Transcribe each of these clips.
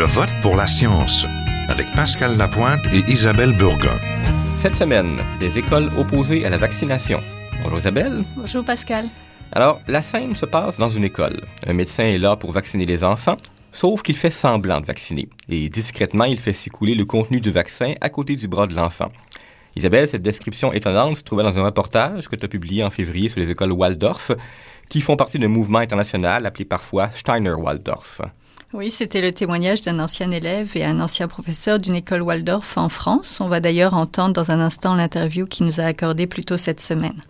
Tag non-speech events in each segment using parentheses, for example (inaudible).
Je vote pour la science avec Pascal Lapointe et Isabelle Burgon. Cette semaine, les écoles opposées à la vaccination. Bonjour Isabelle. Bonjour Pascal. Alors, la scène se passe dans une école. Un médecin est là pour vacciner les enfants, sauf qu'il fait semblant de vacciner. Et discrètement, il fait s'écouler le contenu du vaccin à côté du bras de l'enfant. Isabelle, cette description étonnante se trouvait dans un reportage que tu as publié en février sur les écoles Waldorf, qui font partie d'un mouvement international appelé parfois Steiner-Waldorf. Oui, c'était le témoignage d'un ancien élève et un ancien professeur d'une école Waldorf en France. On va d'ailleurs entendre dans un instant l'interview qu'il nous a accordée plus tôt cette semaine.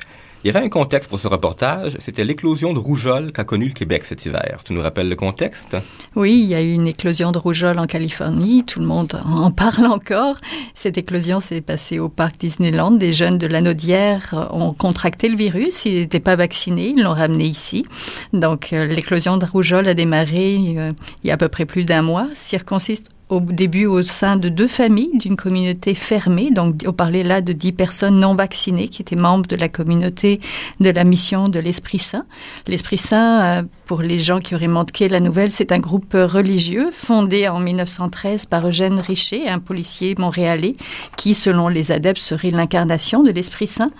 Il y avait un contexte pour ce reportage, c'était l'éclosion de rougeole qu'a connu le Québec cet hiver. Tu nous rappelles le contexte? Oui, il y a eu une éclosion de rougeole en Californie, tout le monde en (laughs) parle encore. Cette éclosion s'est passée au parc Disneyland. Des jeunes de l'Anaudière ont contracté le virus, ils n'étaient pas vaccinés, ils l'ont ramené ici. Donc euh, l'éclosion de rougeole a démarré euh, il y a à peu près plus d'un mois, circonsiste au début au sein de deux familles d'une communauté fermée. Donc, on parlait là de dix personnes non vaccinées qui étaient membres de la communauté de la mission de l'Esprit Saint. L'Esprit Saint, euh, pour les gens qui auraient manqué la nouvelle, c'est un groupe religieux fondé en 1913 par Eugène Richer, un policier montréalais qui, selon les adeptes, serait l'incarnation de l'Esprit Saint.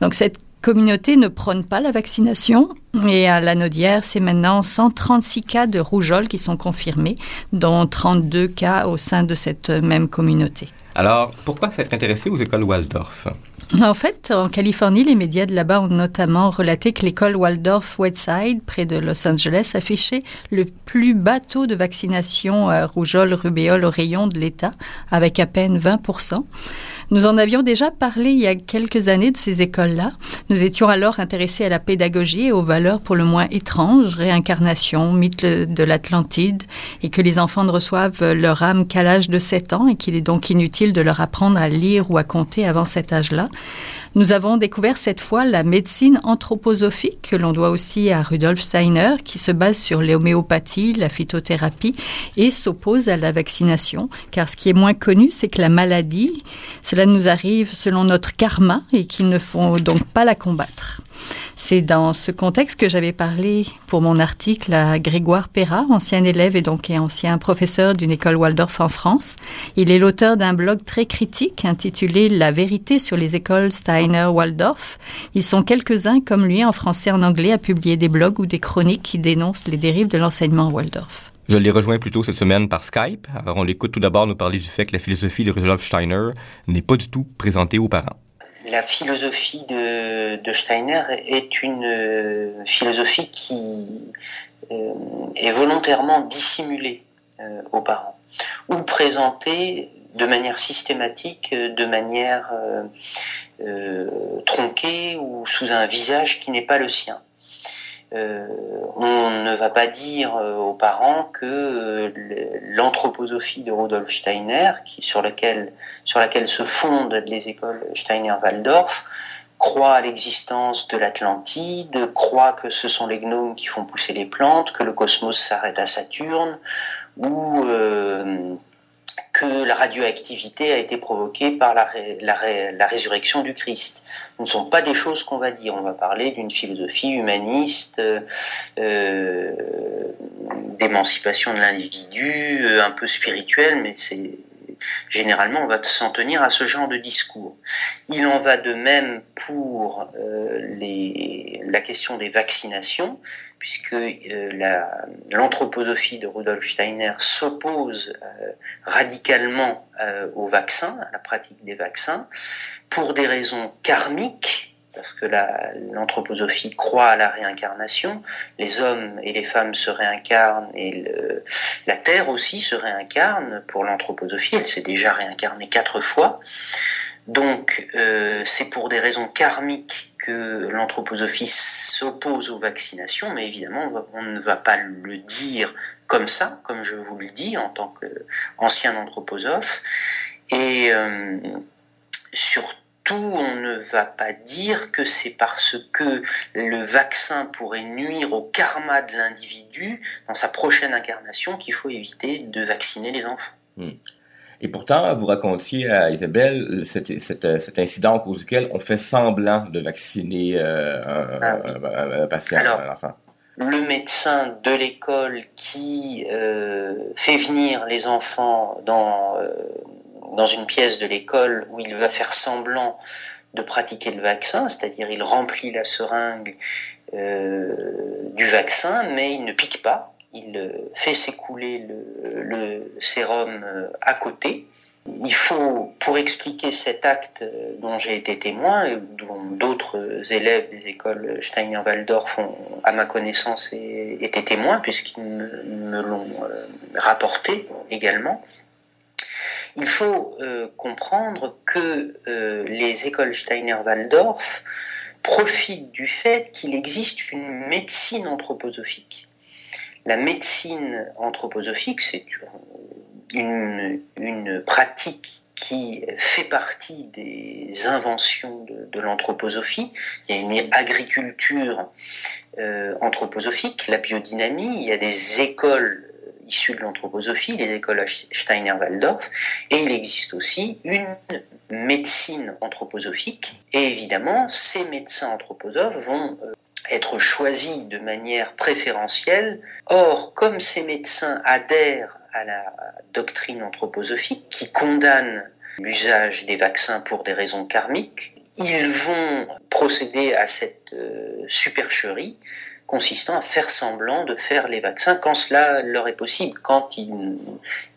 Donc, cette communauté ne prône pas la vaccination. Et à la Naudière, c'est maintenant 136 cas de rougeole qui sont confirmés, dont 32 cas au sein de cette même communauté. Alors, pourquoi s'être intéressé aux écoles Waldorf? En fait, en Californie, les médias de là-bas ont notamment relaté que l'école Waldorf Westside, près de Los Angeles, affichait le plus bas taux de vaccination à rougeole, rubéole au rayon de l'État, avec à peine 20% Nous en avions déjà parlé il y a quelques années de ces écoles-là. Nous étions alors intéressés à la pédagogie et aux valeurs pour le moins étranges, réincarnation, mythe de l'Atlantide, et que les enfants ne reçoivent leur âme qu'à l'âge de 7 ans et qu'il est donc inutile de leur apprendre à lire ou à compter avant cet âge-là. Nous avons découvert cette fois la médecine anthroposophique, que l'on doit aussi à Rudolf Steiner, qui se base sur l'homéopathie, la phytothérapie et s'oppose à la vaccination. Car ce qui est moins connu, c'est que la maladie, cela nous arrive selon notre karma et qu'il ne faut donc pas la combattre. C'est dans ce contexte que j'avais parlé pour mon article à Grégoire Perra, ancien élève et donc ancien professeur d'une école Waldorf en France. Il est l'auteur d'un blog très critique intitulé La vérité sur les écoles Steiner-Waldorf. Ils sont quelques-uns comme lui en français et en anglais à publier des blogs ou des chroniques qui dénoncent les dérives de l'enseignement Waldorf. Je l'ai rejoint plus tôt cette semaine par Skype. Alors on l'écoute tout d'abord nous parler du fait que la philosophie de Rudolf Steiner n'est pas du tout présentée aux parents la philosophie de, Steiner est une euh, philosophie qui euh, est volontairement dissimulée euh, aux parents ou présentée de manière systématique, de manière tronquée ou sous un visage qui n'est pas le sien. Euh, on ne va pas dire euh, aux parents que euh, l'anthroposophie de Rudolf Steiner, sur, laquelle, sur laquelle se fondent les écoles Steiner-Waldorf, croit à l'existence de l'Atlantide, croit que ce sont les gnomes qui font pousser les plantes, que le cosmos s'arrête à Saturne, ou que la radioactivité a été provoquée par la, résurrection du Christ. Ce ne sont pas des choses qu'on va dire. On va parler d'une philosophie humaniste, euh, d'émancipation de l'individu, euh, un peu spirituelle, mais c'est généralement on va s'en tenir à ce genre de discours. Il en va de même pour euh, la question des vaccinations puisque euh, l'anthroposophie de Rudolf Steiner s'oppose euh, radicalement aux vaccins, à la pratique des vaccins, pour des raisons karmiques, parce que l'anthroposophie croit à la réincarnation, les hommes et les femmes se réincarnent et la Terre aussi se réincarne pour l'anthroposophie, elle s'est déjà réincarnée quatre fois. Donc euh, c'est pour des raisons karmiques que l'anthroposophie s'oppose aux vaccinations, mais évidemment on ne va pas le dire comme ça, comme je vous le dis en tant qu'ancien anthroposophe. Et euh, surtout, on ne va pas dire que c'est parce que le vaccin pourrait nuire au karma de l'individu dans sa prochaine incarnation qu'il faut éviter de vacciner les enfants. Hmm. Et pourtant, vous racontiez à Isabelle cet, cet, incident au cours duquel on fait semblant de vacciner euh, un, ah patient, un enfant. le médecin de l'école qui euh, fait venir les enfants dans, euh, dans une pièce de l'école où il va faire semblant de pratiquer le vaccin, c'est-à-dire il remplit la seringue euh, du vaccin, mais il ne pique pas, il fait s'écouler le, sérum à côté, il faut, pour expliquer cet acte dont j'ai été témoin, et dont d'autres élèves des écoles Steiner-Waldorf ont, à ma connaissance, été témoins, puisqu'ils me, l'ont euh, rapporté également, il faut euh, comprendre que euh, les écoles Steiner-Waldorf profitent du fait qu'il existe une médecine anthroposophique. La médecine anthroposophique, c'est une, pratique qui fait partie des inventions de, de l'anthroposophie. Il y a une agriculture euh, anthroposophique, la biodynamie, il y a des écoles issues de l'anthroposophie, les écoles Steiner-Waldorf, et il existe aussi une médecine anthroposophique. Et évidemment, ces médecins anthroposophes vont euh, être choisis de manière préférentielle. Or, comme ces médecins adhèrent à la doctrine anthroposophique qui condamne l'usage des vaccins pour des raisons karmiques, ils vont procéder à cette euh, supercherie consistant à faire semblant de faire les vaccins quand cela leur est possible, quand ils,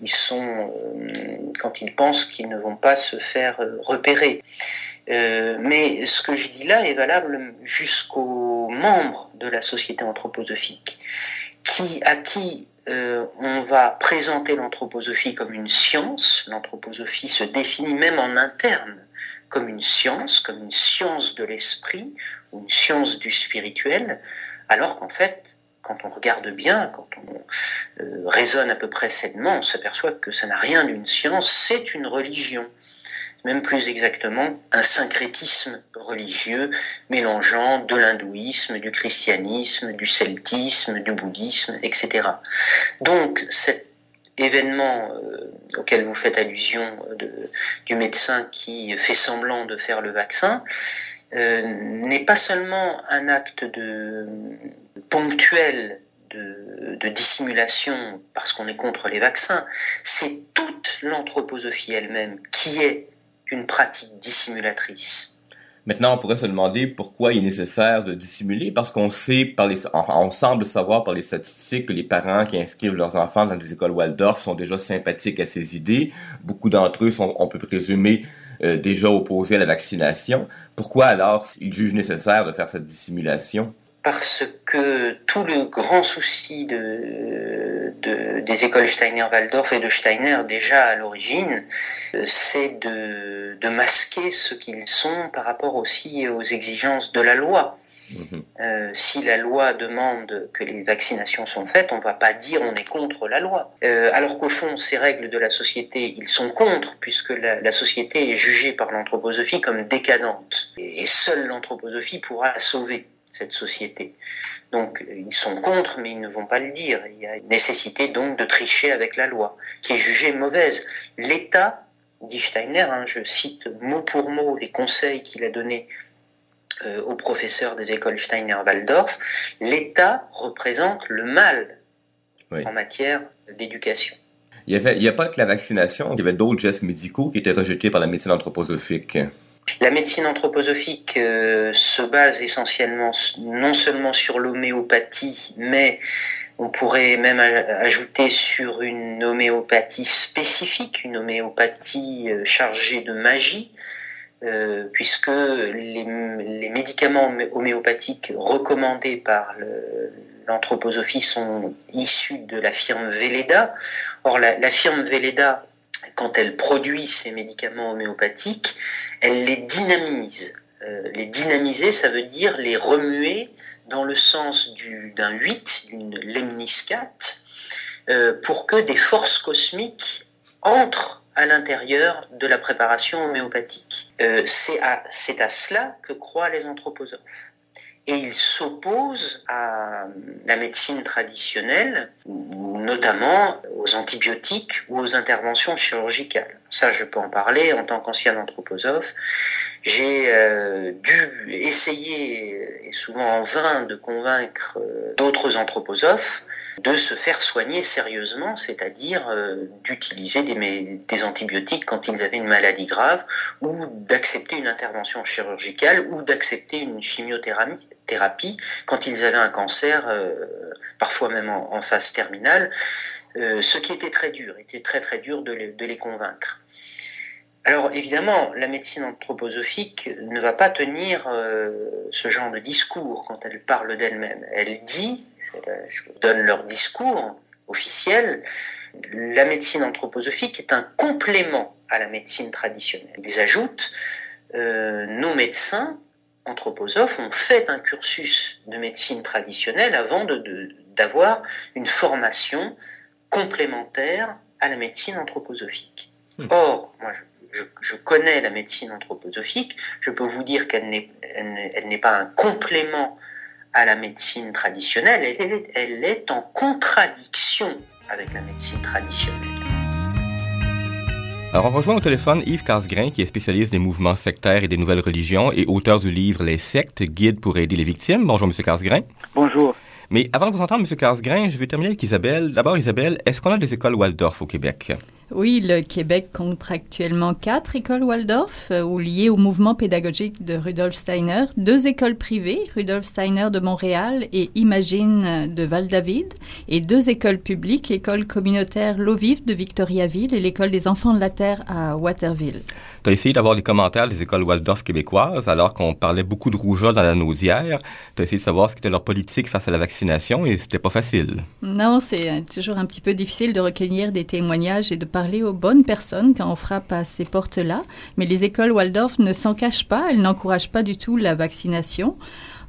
sont, euh, quand ils pensent qu'ils ne vont pas se faire euh, repérer. mais ce que je dis là est valable jusqu'aux membres de la société anthroposophique, qui, à qui euh, on va présenter l'anthroposophie comme une science. L'anthroposophie se définit même en interne comme une science, comme une science de l'esprit une science du spirituel, alors qu'en fait, quand on regarde bien, quand on euh, raisonne à peu près sainement, on s'aperçoit que ça n'a rien d'une science, c'est une religion même plus exactement un syncrétisme religieux mélangeant de l'hindouisme, du christianisme, du celtisme, du bouddhisme, etc. Donc cet événement euh, auquel vous faites allusion de, du médecin qui fait semblant de faire le vaccin euh, n'est pas seulement un acte ponctuel de, dissimulation parce qu'on est contre les vaccins, c'est toute l'anthroposophie elle-même qui est une pratique dissimulatrice. Maintenant, on pourrait se demander pourquoi il est nécessaire de dissimuler, parce qu'on sait on semble savoir par les statistiques que les parents qui inscrivent leurs enfants dans des écoles Waldorf sont déjà sympathiques à ces idées. Beaucoup d'entre eux sont, on peut présumer, euh, déjà opposés à la vaccination. Pourquoi alors ils jugent nécessaire de faire cette dissimulation? parce que tout le grand souci de, de des écoles Steiner-Waldorf et de Steiner déjà à l'origine, c'est de, de, masquer ce qu'ils sont par rapport aussi aux exigences de la loi. Mhm. Euh, si la loi demande que les vaccinations sont faites, on ne va pas dire on est contre la loi. Euh, alors qu'au fond, ces règles de la société, ils sont contre, puisque la, société est jugée par l'anthroposophie comme décadente. Et, seule l'anthroposophie pourra sauver cette société. Donc ils sont contre, mais ils ne vont pas le dire. Il y a une nécessité donc de tricher avec la loi, qui est jugée mauvaise. L'État, dit Steiner, hein, je cite mot pour mot les conseils qu'il a donnés euh, aux professeurs des écoles Steiner-Waldorf, l'État représente le mal en matière d'éducation. Il n'y a pas que la vaccination, il y avait d'autres gestes médicaux qui étaient rejetés par la médecine anthroposophique. La médecine anthroposophique euh, se base essentiellement non seulement sur l'homéopathie, mais on pourrait même ajouter sur une homéopathie spécifique, une homéopathie euh, chargée de magie, euh, puisque les, médicaments homéopathiques recommandés par l'anthroposophie sont issus de la firme Velleda. Or, la, firme Velleda quand elle produit ces médicaments homéopathiques, elle les dynamise. Euh, les dynamiser, ça veut dire les remuer dans le sens d'un 8, d'une lemniscate, euh, pour que des forces cosmiques entrent à l'intérieur de la préparation homéopathique. Euh, c'est à, à cela que croient les anthroposophes et il s'oppose à la médecine traditionnelle, notamment aux antibiotiques ou aux interventions chirurgicales. Ça, je peux en parler en tant qu'ancien anthroposophe. J'ai euh, dû essayer, et souvent en vain, de convaincre euh, d'autres anthroposophes de se faire soigner sérieusement, c'est-à-dire euh, d'utiliser des, antibiotiques quand ils avaient une maladie grave, ou d'accepter une intervention chirurgicale, ou d'accepter une chimiothérapie quand ils avaient un cancer, parfois même en, phase terminale. Euh, ce qui était très dur, était très très dur de les, convaincre. Alors évidemment, la médecine anthroposophique ne va pas tenir euh, ce genre de discours quand elle parle d'elle-même. Elle dit, je vous donne leur discours officiel, la médecine anthroposophique est un complément à la médecine traditionnelle. Ils ajoutent, euh, nos médecins anthroposophes ont fait un cursus de médecine traditionnelle avant d'avoir de, une formation complémentaire à la médecine anthroposophique. Hmm. Or, moi, je, connais la médecine anthroposophique, je peux vous dire qu'elle n'est, elle n'est pas un complément à la médecine traditionnelle, elle est, elle est en contradiction avec la médecine traditionnelle. Alors, on rejoint au téléphone Yves Casgrain, qui est spécialiste des mouvements sectaires et des nouvelles religions et auteur du livre Les sectes, guide pour aider les victimes. Bonjour, Monsieur Casgrain. Bonjour. Mais avant de vous entendre, M. Carsgrain, je vais terminer avec Isabelle. D'abord, Isabelle, est-ce qu'on a des écoles Waldorf au Québec? Oui, le Québec compte actuellement quatre écoles Waldorf euh, liées au mouvement pédagogique de Rudolf Steiner, deux écoles privées, Rudolf Steiner de Montréal et Imagine de Val-David, et deux écoles publiques, l'école communautaire L'eau vive de Victoriaville et l'école des enfants de la Terre à Waterville. Tu as essayé d'avoir les commentaires des écoles Waldorf québécoises alors qu'on parlait beaucoup de rougeole dans la naudière. Tu as essayé de savoir ce qu'était leur politique face à la vaccination et c'était pas facile. Non, c'est toujours un petit peu difficile de recueillir des témoignages et de parler aux bonnes personnes quand on frappe à ces portes-là. Mais les écoles Waldorf ne s'en cachent pas, elles n'encouragent pas du tout la vaccination.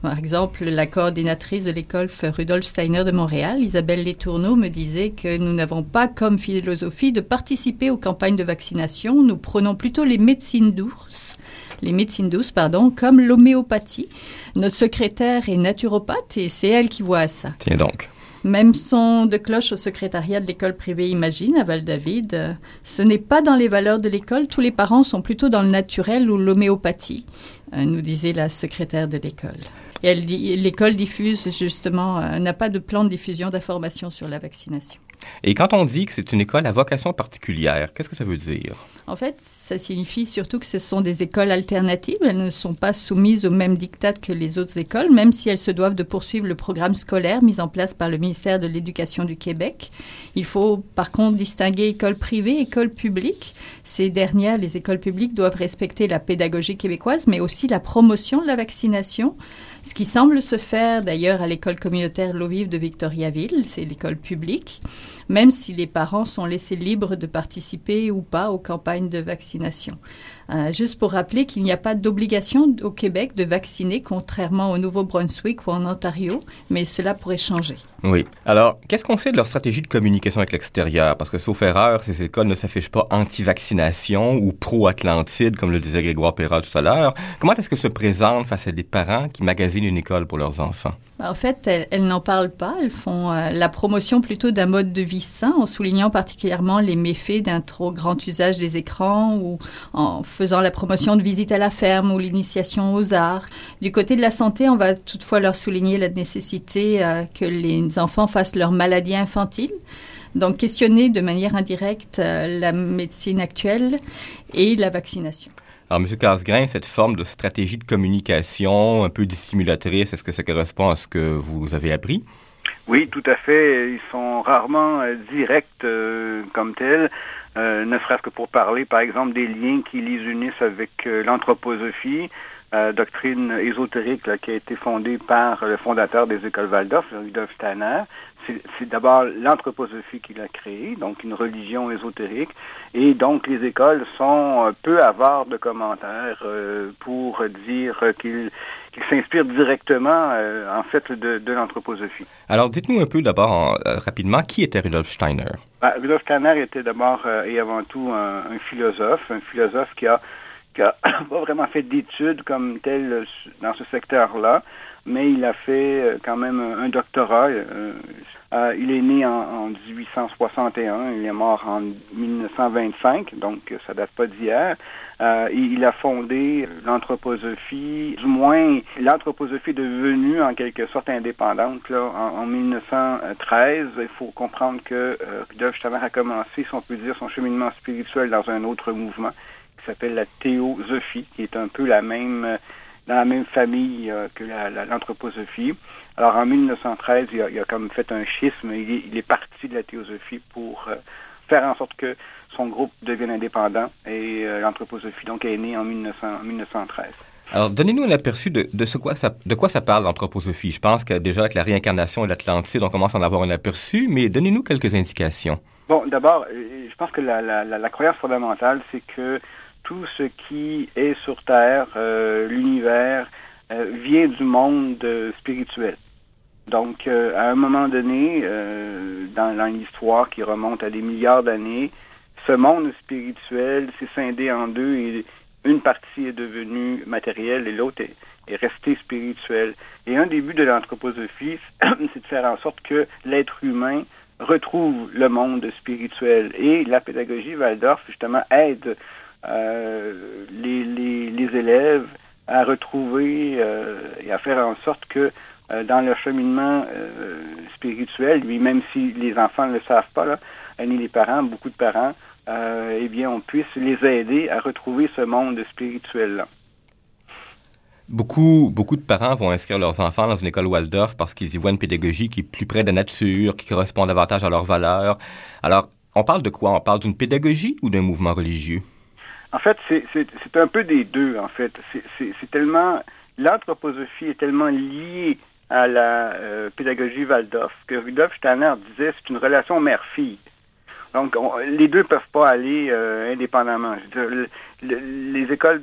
Par exemple, la coordinatrice de l'école Rudolf Steiner de Montréal, Isabelle Letourneau, me disait que nous n'avons pas comme philosophie de participer aux campagnes de vaccination. Nous prenons plutôt les médecines douces, les médecines douces, pardon, comme l'homéopathie. Notre secrétaire est naturopathe et c'est elle qui voit ça. Tiens donc. Même son de cloche au secrétariat de l'école privée Imagine à Val-David. Ce n'est pas dans les valeurs de l'école. Tous les parents sont plutôt dans le naturel ou l'homéopathie, euh, nous disait la secrétaire de l'école. Et l'école diffuse justement, euh, n'a pas de plan de diffusion d'informations sur la vaccination. Et quand on dit que c'est une école à vocation particulière, qu'est-ce que ça veut dire? En fait, ça signifie surtout que ce sont des écoles alternatives. Elles ne sont pas soumises au même diktat que les autres écoles, même si elles se doivent de poursuivre le programme scolaire mis en place par le ministère de l'Éducation du Québec. Il faut par contre distinguer école privée et école publique. Ces dernières, les écoles publiques, doivent respecter la pédagogie québécoise, mais aussi la promotion de la vaccination. Ce qui semble se faire d'ailleurs à l'école communautaire L'eau vive de Victoriaville, c'est l'école publique, même si les parents sont laissés libres de participer ou pas aux campagnes de vaccination. Euh, juste pour rappeler qu'il n'y a pas d'obligation au Québec de vacciner, contrairement au Nouveau-Brunswick ou en Ontario, mais cela pourrait changer. Oui. Alors, qu'est-ce qu'on sait de leur stratégie de communication avec l'extérieur? Parce que, sauf erreur, ces écoles ne s'affichent pas anti-vaccination ou pro-Atlantide, comme le disait Grégoire Perra tout à l'heure. Comment est-ce que se présentent face à des parents qui magasinent une école pour leurs enfants? En fait, elles, n'en parlent pas. Elles font euh, la promotion plutôt d'un mode de vie sain, en soulignant particulièrement les méfaits d'un trop grand usage des écrans ou en faisant la promotion de visites à la ferme ou l'initiation aux arts. Du côté de la santé, on va toutefois leur souligner la nécessité euh, que les enfants fassent leur maladie infantile. Donc, questionner de manière indirecte euh, la médecine actuelle et la vaccination. Alors, M. Casgrain, cette forme de stratégie de communication un peu dissimulatrice, est-ce que ça correspond à ce que vous avez appris? Oui, tout à fait. Ils sont rarement euh, directs comme tels. Euh, ne serait-ce que pour parler, par exemple, des liens qui les unissent avec euh, l'anthroposophie, euh, doctrine ésotérique qui a été fondée par le fondateur des écoles Waldorf, Rudolf Steiner. C'est d'abord l'anthroposophie qu'il a créée, donc une religion ésotérique, et donc les écoles sont peu avares de commentaires pour dire qu'ils s'inspirent directement, en fait, de, de l'anthroposophie. Alors, dites-nous un peu d'abord rapidement, qui était Rudolf Steiner? Ben, Rudolf Steiner était d'abord euh, et avant tout un, philosophe, un philosophe qui a, qui a (coughs) pas vraiment fait d'études comme tel euh, dans ce secteur-là, mais il a fait euh, quand même un doctorat. Euh, il est né en, 1861, il est mort en 1925, donc ça date pas d'hier. Euh, il a fondé l'anthroposophie, du moins l'anthroposophie est devenue en quelque sorte indépendante là, en, 1913. Il faut comprendre que euh, Rudolf Steiner a commencé, si on peut dire, son cheminement spirituel dans un autre mouvement qui s'appelle la théosophie, qui est un peu la même dans la même famille que l'anthroposophie. Alors en 1913, il a, il a comme fait un schisme, il est, parti de la théosophie pour euh, faire en sorte que son groupe devienne indépendant et euh, l'anthroposophie donc est née en 1913. Alors, donnez-nous un aperçu de, de, ce quoi ça, de quoi ça parle l'anthroposophie. Je pense que déjà avec la réincarnation et l'Atlantide, on commence à en avoir un aperçu, mais donnez-nous quelques indications. Bon, d'abord, euh, je pense que la, la, la, croyance fondamentale, c'est que tout ce qui est sur Terre, l'univers, vient du monde spirituel. Donc, euh, à un moment donné, euh, dans, l'histoire qui remonte à des milliards d'années, ce monde spirituel s'est scindé en deux et une partie est devenue matérielle et l'autre est, est restée spirituelle. Et un des buts de l'anthroposophie, (coughs) c'est de faire en sorte que l'être humain retrouve le monde spirituel. Et la pédagogie Waldorf, justement, aide euh, les, élèves à retrouver et à faire en sorte que euh, dans leur cheminement euh, spirituel, lui, même si les enfants ne le savent pas, là, ni les parents, beaucoup de parents, euh, eh bien, on puisse les aider à retrouver ce monde spirituel-là. Beaucoup, beaucoup de parents vont inscrire leurs enfants dans une école Waldorf parce qu'ils y voient une pédagogie qui est plus près de la nature, qui correspond davantage à leurs valeurs. Alors, on parle de quoi? On parle d'une pédagogie ou d'un mouvement religieux? En fait, c'est un peu des deux, en fait. C'est tellement... L'anthroposophie est tellement liée à la euh, pédagogie Waldorf, que Rudolf Steiner disait c'est une relation mère-fille. Donc, les deux ne peuvent pas aller euh, indépendamment. les écoles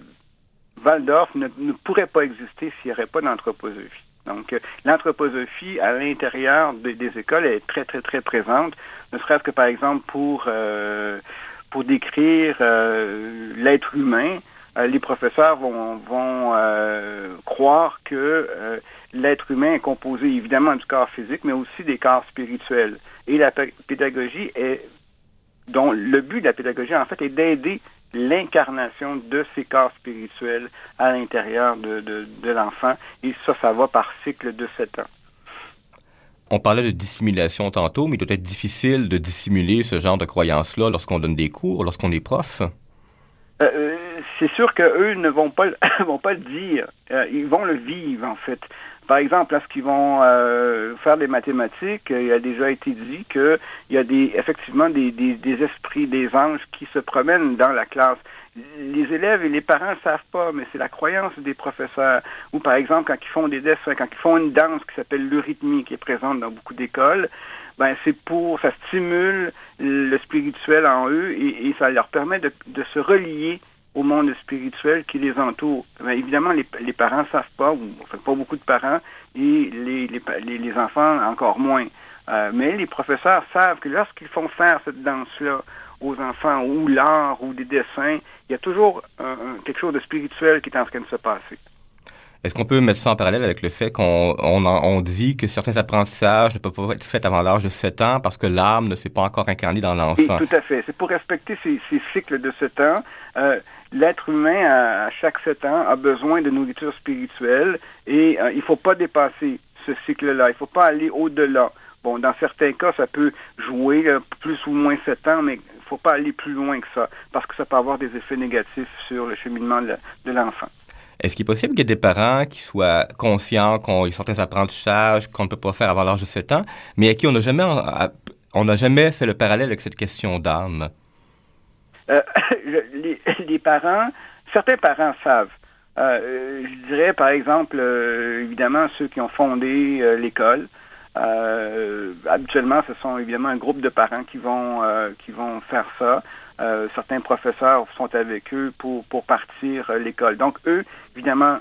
Waldorf ne, pourraient pas exister s'il n'y aurait pas d'anthroposophie. Donc, euh, l'anthroposophie à l'intérieur des, écoles est très, très, très présente, ne serait-ce que, par exemple, pour, pour décrire l'être humain, les professeurs vont, vont croire que l'être humain est composé évidemment du corps physique, mais aussi des corps spirituels. Et la pédagogie est, dont le but de la pédagogie, en fait, est d'aider l'incarnation de ces corps spirituels à l'intérieur de, de, l'enfant. Et ça, ça va par cycle de sept ans. On parlait de dissimulation tantôt, mais il doit être difficile de dissimuler ce genre de croyances-là lorsqu'on donne des cours, lorsqu'on est prof. Euh, euh, c'est sûr qu'eux ne vont pas, (laughs) vont pas le dire. Euh, ils vont le vivre, en fait. Par exemple, lorsqu'ils vont euh, faire des mathématiques, il a déjà été dit qu'il y a des, effectivement des, des, esprits, des anges qui se promènent dans la classe. Les élèves et les parents ne savent pas, mais c'est la croyance des professeurs. Ou par exemple, quand ils font des dessins, quand ils font une danse qui s'appelle l'eurythmie, qui est présente dans beaucoup d'écoles, ben c'est pour, ça stimule le spirituel en eux et, ça leur permet de se relier au monde spirituel qui les entoure. Ben, évidemment, les, les parents ne savent pas, ou enfin, pas beaucoup de parents, et les, les, les enfants encore moins. Euh, mais les professeurs savent que lorsqu'ils font faire cette danse-là aux enfants, ou l'art, ou des dessins, il y a toujours quelque chose de spirituel qui est en train de se passer. Est-ce qu'on peut mettre ça en parallèle avec le fait qu'on on, on dit que certains apprentissages ne peuvent pas être faits avant l'âge de 7 ans parce que l'âme ne s'est pas encore incarnée dans l'enfant? Tout à fait. C'est pour respecter ces, ces, cycles de 7 ans. Euh, l'être humain, à, chaque sept ans, a besoin de nourriture spirituelle et euh, il ne faut pas dépasser ce cycle-là. Il ne faut pas aller au-delà. Bon, dans certains cas, ça peut jouer euh, plus ou moins sept ans, mais il ne faut pas aller plus loin que ça, parce que ça peut avoir des effets négatifs sur le cheminement de l'enfant. Est-ce qu'il est possible qu'il y ait des parents qui soient conscients y a certains apprentissages qu'on ne peut pas faire avant l'âge de 7 ans, mais à qui on n'a jamais, on n'a jamais fait le parallèle avec cette question d'âme? Euh, (laughs) les, parents, certains parents savent. Euh, je dirais, par exemple, euh, évidemment, ceux qui ont fondé l'école. habituellement, ce sont évidemment un groupe de parents qui vont, qui vont faire ça. certains professeurs sont avec eux pour, pour partir l'école. Donc, eux, évidemment,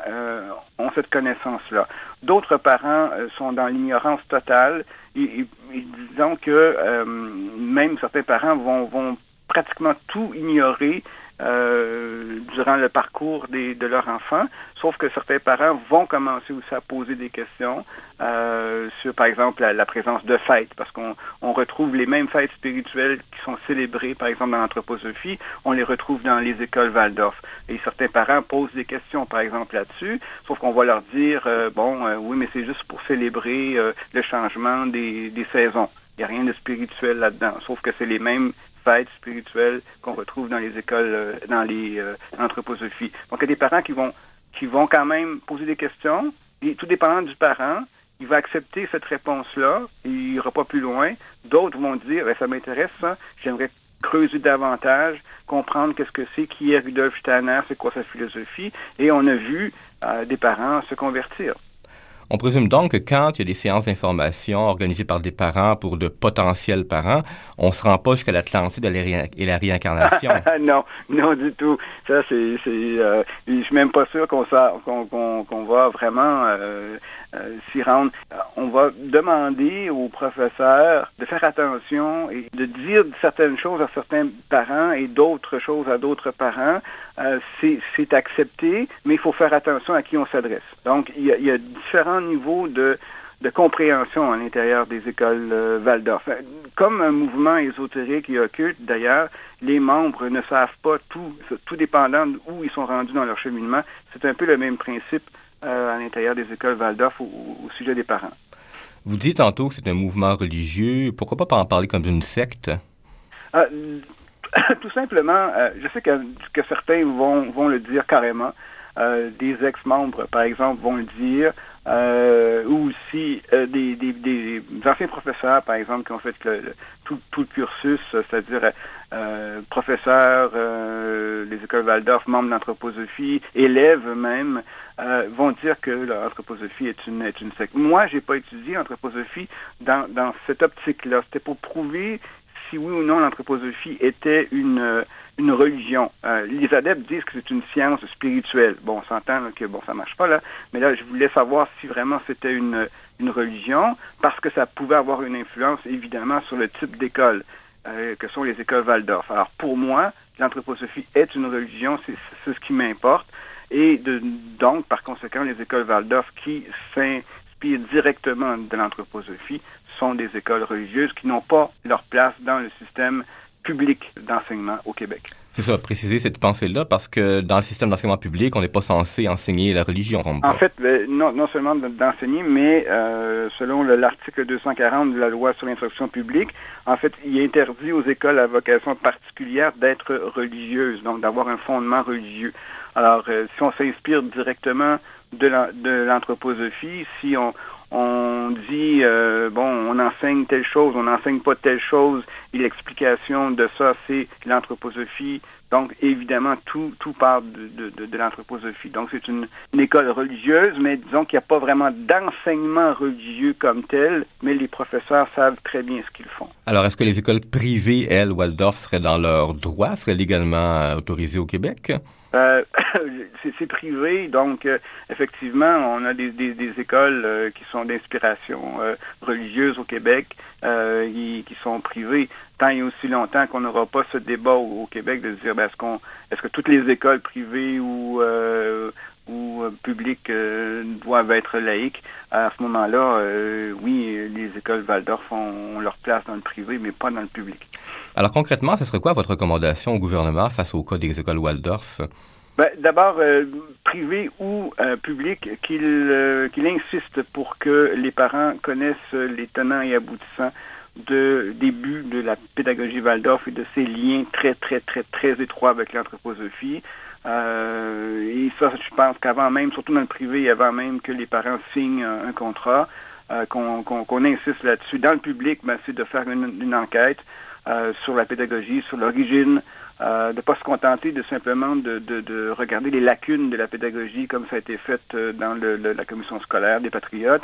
ont cette connaissance-là. D'autres parents sont dans l'ignorance totale et, disons que même certains parents vont pratiquement tout ignorer euh, durant le parcours des, de leur enfant, sauf que certains parents vont commencer aussi à poser des questions euh, sur, par exemple, la, présence de fêtes, parce qu'on on retrouve les mêmes fêtes spirituelles qui sont célébrées, par exemple, dans l'anthroposophie, on les retrouve dans les écoles Waldorf. Et certains parents posent des questions, par exemple, là-dessus, sauf qu'on va leur dire, euh, bon, euh, oui, mais c'est juste pour célébrer le changement des, des saisons. Il n'y a rien de spirituel là-dedans, sauf que c'est les mêmes fêtes spirituelles qu'on retrouve dans les écoles, euh, dans les euh, anthroposophies. Donc, il y a des parents qui vont, qui vont quand même poser des questions, et tout dépendant du parent, il va accepter cette réponse-là, et il n'ira pas plus loin. D'autres vont dire, ben, ça m'intéresse, ça, j'aimerais creuser davantage, comprendre qu'est-ce que c'est, qui est Rudolf Steiner, c'est quoi sa philosophie, et on a vu euh, des parents se convertir. On présume donc que quand il y a des séances d'information organisées par des parents pour de potentiels parents, on se rend pas jusqu'à l'Atlantide et la réincarnation. (laughs) non, non du tout. Ça, c'est, euh, je suis même pas sûr qu'on, va vraiment euh, s'y rendre. On va demander aux professeurs de faire attention et de dire certaines choses à certains parents et d'autres choses à d'autres parents. c'est, accepté, mais il faut faire attention à qui on s'adresse. Donc, il y a, différents niveaux de de compréhension à l'intérieur des écoles euh, Waldorf. Comme un mouvement ésotérique et occulte, d'ailleurs, les membres ne savent pas tout, tout dépendant d'où ils sont rendus dans leur cheminement. C'est un peu le même principe euh, à l'intérieur des écoles Waldorf au, sujet des parents. Vous dites tantôt que c'est un mouvement religieux. Pourquoi pas en parler comme d'une secte? Euh, (coughs) tout simplement, je sais que, que, certains vont, vont le dire carrément. des ex-membres, par exemple, vont le dire. Euh, ou aussi euh, des, des, des, anciens professeurs, par exemple, qui ont fait tout, tout, le cursus, c'est-à-dire euh, professeurs, euh, les écoles Waldorf, membres d'anthroposophie, élèves même, vont dire que l'anthroposophie est une, est une secte. Moi, j'ai pas étudié l'anthroposophie dans, dans cette optique-là. C'était pour prouver si oui ou non l'anthroposophie était une une religion. Euh, les adeptes disent que c'est une science spirituelle. Bon, on s'entend que bon, ça marche pas là, mais là, je voulais savoir si vraiment c'était une, une religion, parce que ça pouvait avoir une influence, évidemment, sur le type d'école euh, que sont les écoles Waldorf. Alors, pour moi, l'anthroposophie est une religion, c'est ce qui m'importe, et donc, par conséquent, les écoles Waldorf qui s'inspirent directement de l'anthroposophie sont des écoles religieuses qui n'ont pas leur place dans le système public d'enseignement au Québec. C'est ça, préciser cette pensée-là, parce que dans le système d'enseignement public, on n'est pas censé enseigner la religion. En fait, ben, non, non seulement d'enseigner, mais euh, selon l'article 240 de la loi sur l'instruction publique, en fait, il est interdit aux écoles à vocation particulière d'être religieuses, donc d'avoir un fondement religieux. Alors, euh, si on s'inspire directement de l'anthroposophie, si on, on dit, euh, bon, on enseigne telle chose, on n'enseigne pas telle chose, et l'explication de ça, c'est l'anthroposophie. Donc, évidemment, tout, tout part de, de, de l'anthroposophie. Donc, c'est une, école religieuse, mais disons qu'il n'y a pas vraiment d'enseignement religieux comme tel, mais les professeurs savent très bien ce qu'ils font. Alors, est-ce que les écoles privées, elles, Waldorf, seraient dans leurs droits, seraient légalement euh, autorisées au Québec? Euh, (coughs) c'est privé, donc euh, effectivement, on a des, des, écoles euh, qui sont d'inspiration religieuse au Québec, qui, qui, sont privées. Tant et aussi longtemps qu'on n'aura pas ce débat au, Québec de dire, ben, est-ce qu'on, est-ce que toutes les écoles privées ou ou publiques doivent être laïques, à ce moment-là, oui, les écoles Waldorf ont, leur place dans le privé, mais pas dans le public. Alors concrètement, ce serait quoi votre recommandation au gouvernement face au cas des écoles Waldorf? Ben, D'abord, euh, privé ou euh, public, euh, qu'il insiste pour que les parents connaissent les tenants et aboutissants de début de la pédagogie Waldorf et de ses liens très, très, très, très étroits avec l'anthroposophie. Et ça, je pense qu'avant même, surtout dans le privé, avant même que les parents signent un, contrat, qu'on insiste là-dessus. Dans le public, ben, c'est de faire une enquête euh, sur la pédagogie, sur l'origine, euh, de ne pas se contenter de simplement de, regarder les lacunes de la pédagogie comme ça a été fait euh, dans la commission scolaire des Patriotes.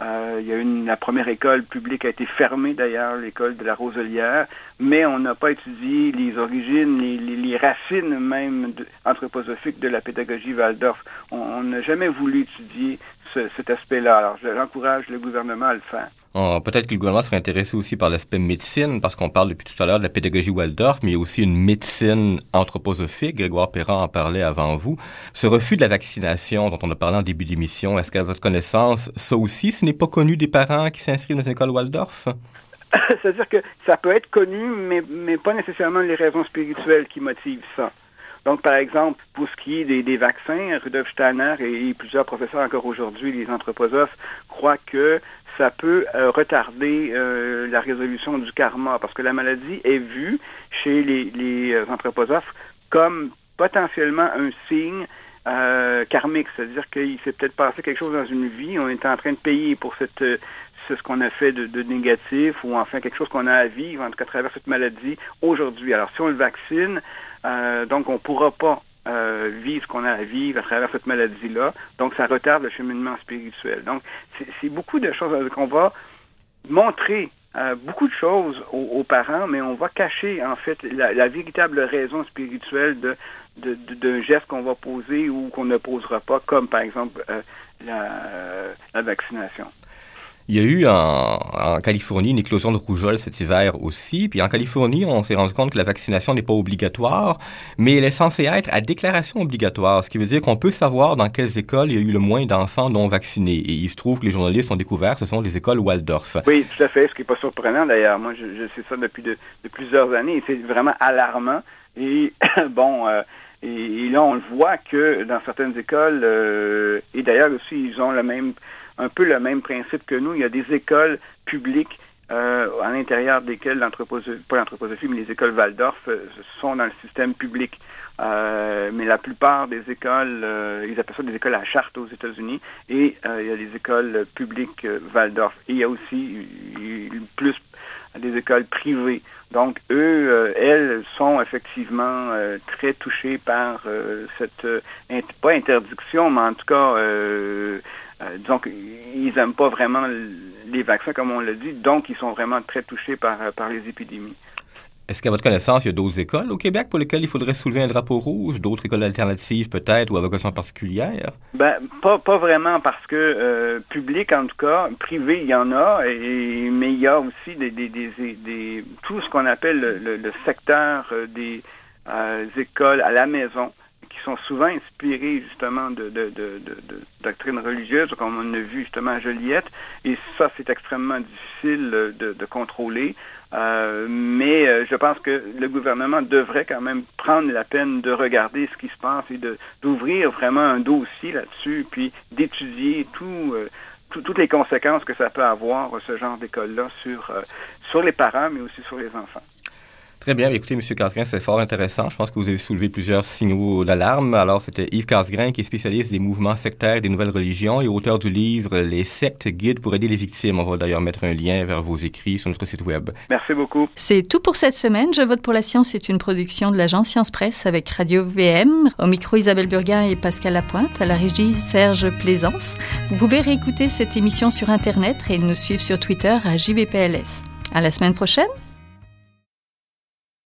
Il y a une, la première école publique a été fermée d'ailleurs, l'école de la Roselière, mais on n'a pas étudié les origines, les, racines même anthroposophiques de la pédagogie Waldorf. On n'a jamais voulu étudier cet aspect-là. Alors j'encourage le gouvernement à le faire. Peut-être que le gouvernement serait intéressé aussi par l'aspect médecine, parce qu'on parle depuis tout à l'heure de la pédagogie Waldorf, mais il y a aussi une médecine anthroposophique. Grégoire Perrin en parlait avant vous. Ce refus de la vaccination dont on a parlé en début d'émission, est-ce qu'à votre connaissance, ça aussi, ce n'est pas connu des parents qui s'inscrivent dans une école Waldorf? (laughs) C'est-à-dire que ça peut être connu, mais, mais pas nécessairement les raisons spirituelles qui motivent ça. Donc, par exemple, pour ce qui est des, vaccins, Rudolf Steiner et, plusieurs professeurs encore aujourd'hui, les anthroposophes, croient que ça peut euh, retarder euh, la résolution du karma, parce que la maladie est vue chez les, les euh, anthroposophes comme potentiellement un signe karmique, c'est-à-dire qu'il s'est peut-être passé quelque chose dans une vie, on est en train de payer pour cette ce qu'on a fait de, de, négatif ou enfin quelque chose qu'on a à vivre, en tout cas à travers cette maladie aujourd'hui. Alors si on le vaccine, euh, donc, on ne pourra pas euh, vivre ce qu'on a à vivre à travers cette maladie-là. Donc, ça retarde le cheminement spirituel. Donc, c'est beaucoup de choses qu'on va montrer euh, beaucoup de choses aux, parents, mais on va cacher, en fait, la, véritable raison spirituelle d'un geste qu'on va poser ou qu'on ne posera pas, comme par exemple la vaccination. Il y a eu en, Californie une éclosion de rougeole cet hiver aussi. Puis en Californie, on s'est rendu compte que la vaccination n'est pas obligatoire, mais elle est censée être à déclaration obligatoire, ce qui veut dire qu'on peut savoir dans quelles écoles il y a eu le moins d'enfants non vaccinés. Et il se trouve que les journalistes ont découvert que ce sont les écoles Waldorf. Oui, tout à fait, ce qui n'est pas surprenant d'ailleurs. Moi, je, sais ça depuis de, plusieurs années et c'est vraiment alarmant. Et (coughs) bon... Euh, et, là, on le voit que dans certaines écoles, euh, et d'ailleurs aussi, ils ont le même un peu le même principe que nous. Il y a des écoles publiques euh, à l'intérieur desquelles l'anthroposophie, pas l'anthroposophie, mais les écoles Waldorf euh, sont dans le système public. Euh, mais la plupart des écoles, ils appellent ça des écoles à charte aux États-Unis, et il y a des écoles publiques Waldorf. Et il y a aussi plus des écoles privées. Donc, eux, elles sont effectivement très touchées par cette, pas interdiction, mais en tout cas, euh, disons qu'ils n'aiment pas vraiment les vaccins, comme on l'a dit, donc ils sont vraiment très touchés par, euh, par les épidémies. Est-ce qu'à votre connaissance, il y a d'autres écoles au Québec pour lesquelles il faudrait soulever un drapeau rouge, d'autres écoles alternatives peut-être ou à vocation particulière? Ben, pas, pas vraiment parce que euh, public en tout cas, privé il y en a, et, mais il y a aussi des, des, des, tout ce qu'on appelle le, secteur des écoles à la maison qui sont souvent inspirés justement de, de, de, de, doctrines religieuses, comme on a vu justement à Joliette, et ça c'est extrêmement difficile de, contrôler. Euh, mais euh, je pense que le gouvernement devrait quand même prendre la peine de regarder ce qui se passe et d'ouvrir vraiment un dossier là-dessus, puis d'étudier tout, euh, toutes les conséquences que ça peut avoir, ce genre d'école-là, sur, sur les parents, mais aussi sur les enfants. Très bien. Écoutez, M. Casgrain, c'est fort intéressant. Je pense que vous avez soulevé plusieurs signaux d'alarme. Alors, c'était Yves Casgrain, qui est spécialiste des mouvements sectaires des nouvelles religions et auteur du livre Les sectes guides pour aider les victimes. On va d'ailleurs mettre un lien vers vos écrits sur notre site web. Merci beaucoup. C'est tout pour cette semaine. Je vote pour la science C'est une production de l'agence Science Presse avec Radio VM. Au micro, Isabelle Burguin et Pascal Lapointe. À la régie, Serge Plaisance. Vous pouvez réécouter cette émission sur Internet et nous suivre sur Twitter à JBPLS. À la semaine prochaine.